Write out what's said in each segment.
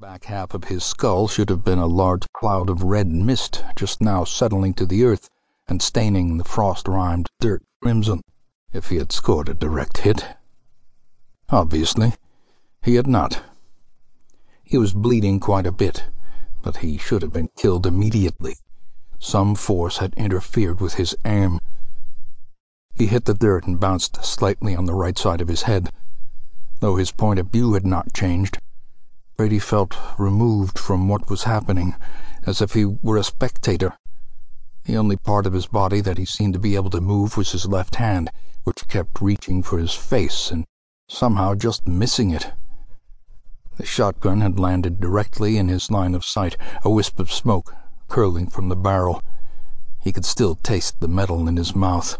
back half of his skull should have been a large cloud of red mist just now settling to the earth and staining the frost-rimed dirt crimson if he had scored a direct hit. Obviously, he had not. He was bleeding quite a bit, but he should have been killed immediately. Some force had interfered with his aim. He hit the dirt and bounced slightly on the right side of his head. Though his point of view had not changed, Brady felt removed from what was happening, as if he were a spectator. The only part of his body that he seemed to be able to move was his left hand, which kept reaching for his face and somehow just missing it. The shotgun had landed directly in his line of sight, a wisp of smoke curling from the barrel. He could still taste the metal in his mouth.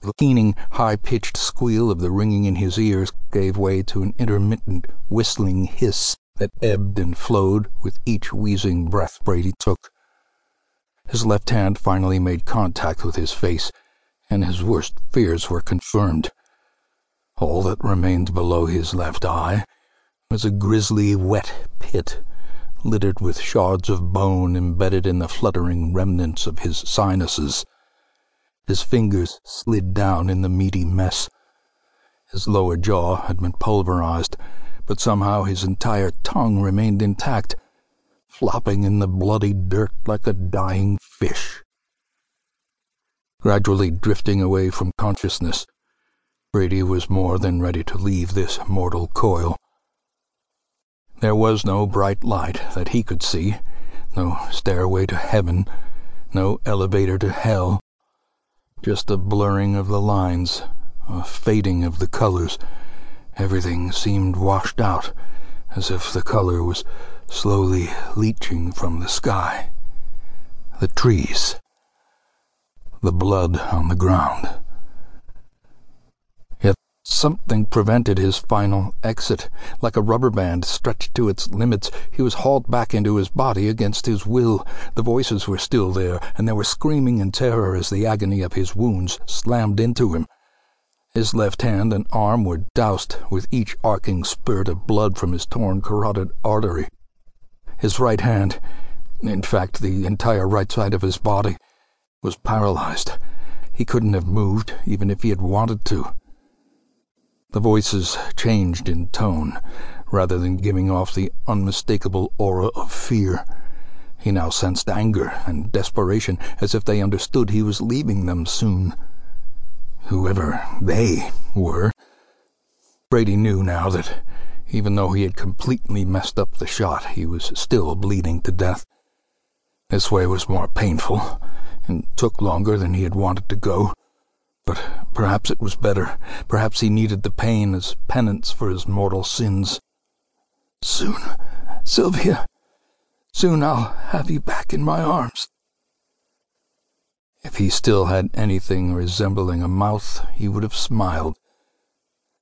The keening, high-pitched squeal of the ringing in his ears gave way to an intermittent, whistling hiss that ebbed and flowed with each wheezing breath Brady took. His left hand finally made contact with his face, and his worst fears were confirmed. All that remained below his left eye was a grisly, wet pit littered with shards of bone embedded in the fluttering remnants of his sinuses. His fingers slid down in the meaty mess. His lower jaw had been pulverized, but somehow his entire tongue remained intact, flopping in the bloody dirt like a dying fish. Gradually drifting away from consciousness, Brady was more than ready to leave this mortal coil. There was no bright light that he could see, no stairway to heaven, no elevator to hell, just a blurring of the lines, a fading of the colors. Everything seemed washed out, as if the color was slowly leaching from the sky. The trees, the blood on the ground. Something prevented his final exit. Like a rubber band stretched to its limits, he was hauled back into his body against his will. The voices were still there, and they were screaming in terror as the agony of his wounds slammed into him. His left hand and arm were doused with each arcing spurt of blood from his torn carotid artery. His right hand, in fact the entire right side of his body, was paralyzed. He couldn't have moved, even if he had wanted to. The voices changed in tone, rather than giving off the unmistakable aura of fear. He now sensed anger and desperation, as if they understood he was leaving them soon. Whoever they were. Brady knew now that, even though he had completely messed up the shot, he was still bleeding to death. This way was more painful, and took longer than he had wanted to go. But perhaps it was better. Perhaps he needed the pain as penance for his mortal sins. Soon, Sylvia, soon I'll have you back in my arms. If he still had anything resembling a mouth, he would have smiled.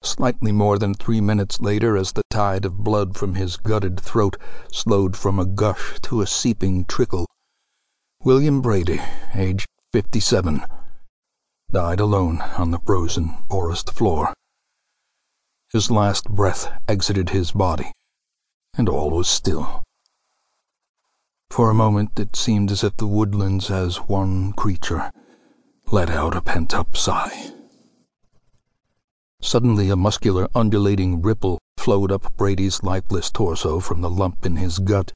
Slightly more than three minutes later, as the tide of blood from his gutted throat slowed from a gush to a seeping trickle, William Brady, aged fifty-seven, died alone on the frozen forest floor. His last breath exited his body, and all was still. For a moment it seemed as if the woodlands, as one creature, let out a pent-up sigh. Suddenly a muscular, undulating ripple flowed up Brady's lifeless torso from the lump in his gut.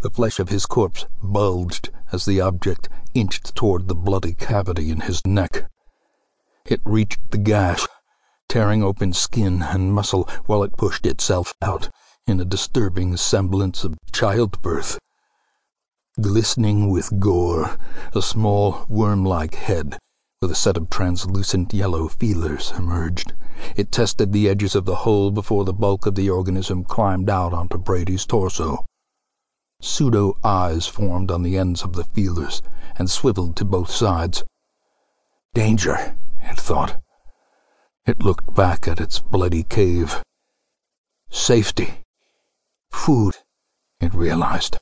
The flesh of his corpse bulged as the object inched toward the bloody cavity in his neck. It reached the gash, tearing open skin and muscle while it pushed itself out in a disturbing semblance of childbirth. Glistening with gore, a small worm-like head with a set of translucent yellow feelers emerged. It tested the edges of the hole before the bulk of the organism climbed out onto Brady's torso. Pseudo eyes formed on the ends of the feelers and swiveled to both sides. Danger! It thought. It looked back at its bloody cave. Safety. Food, it realized.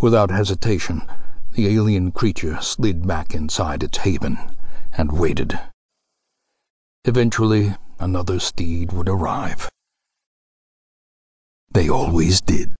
Without hesitation, the alien creature slid back inside its haven and waited. Eventually, another steed would arrive. They always did.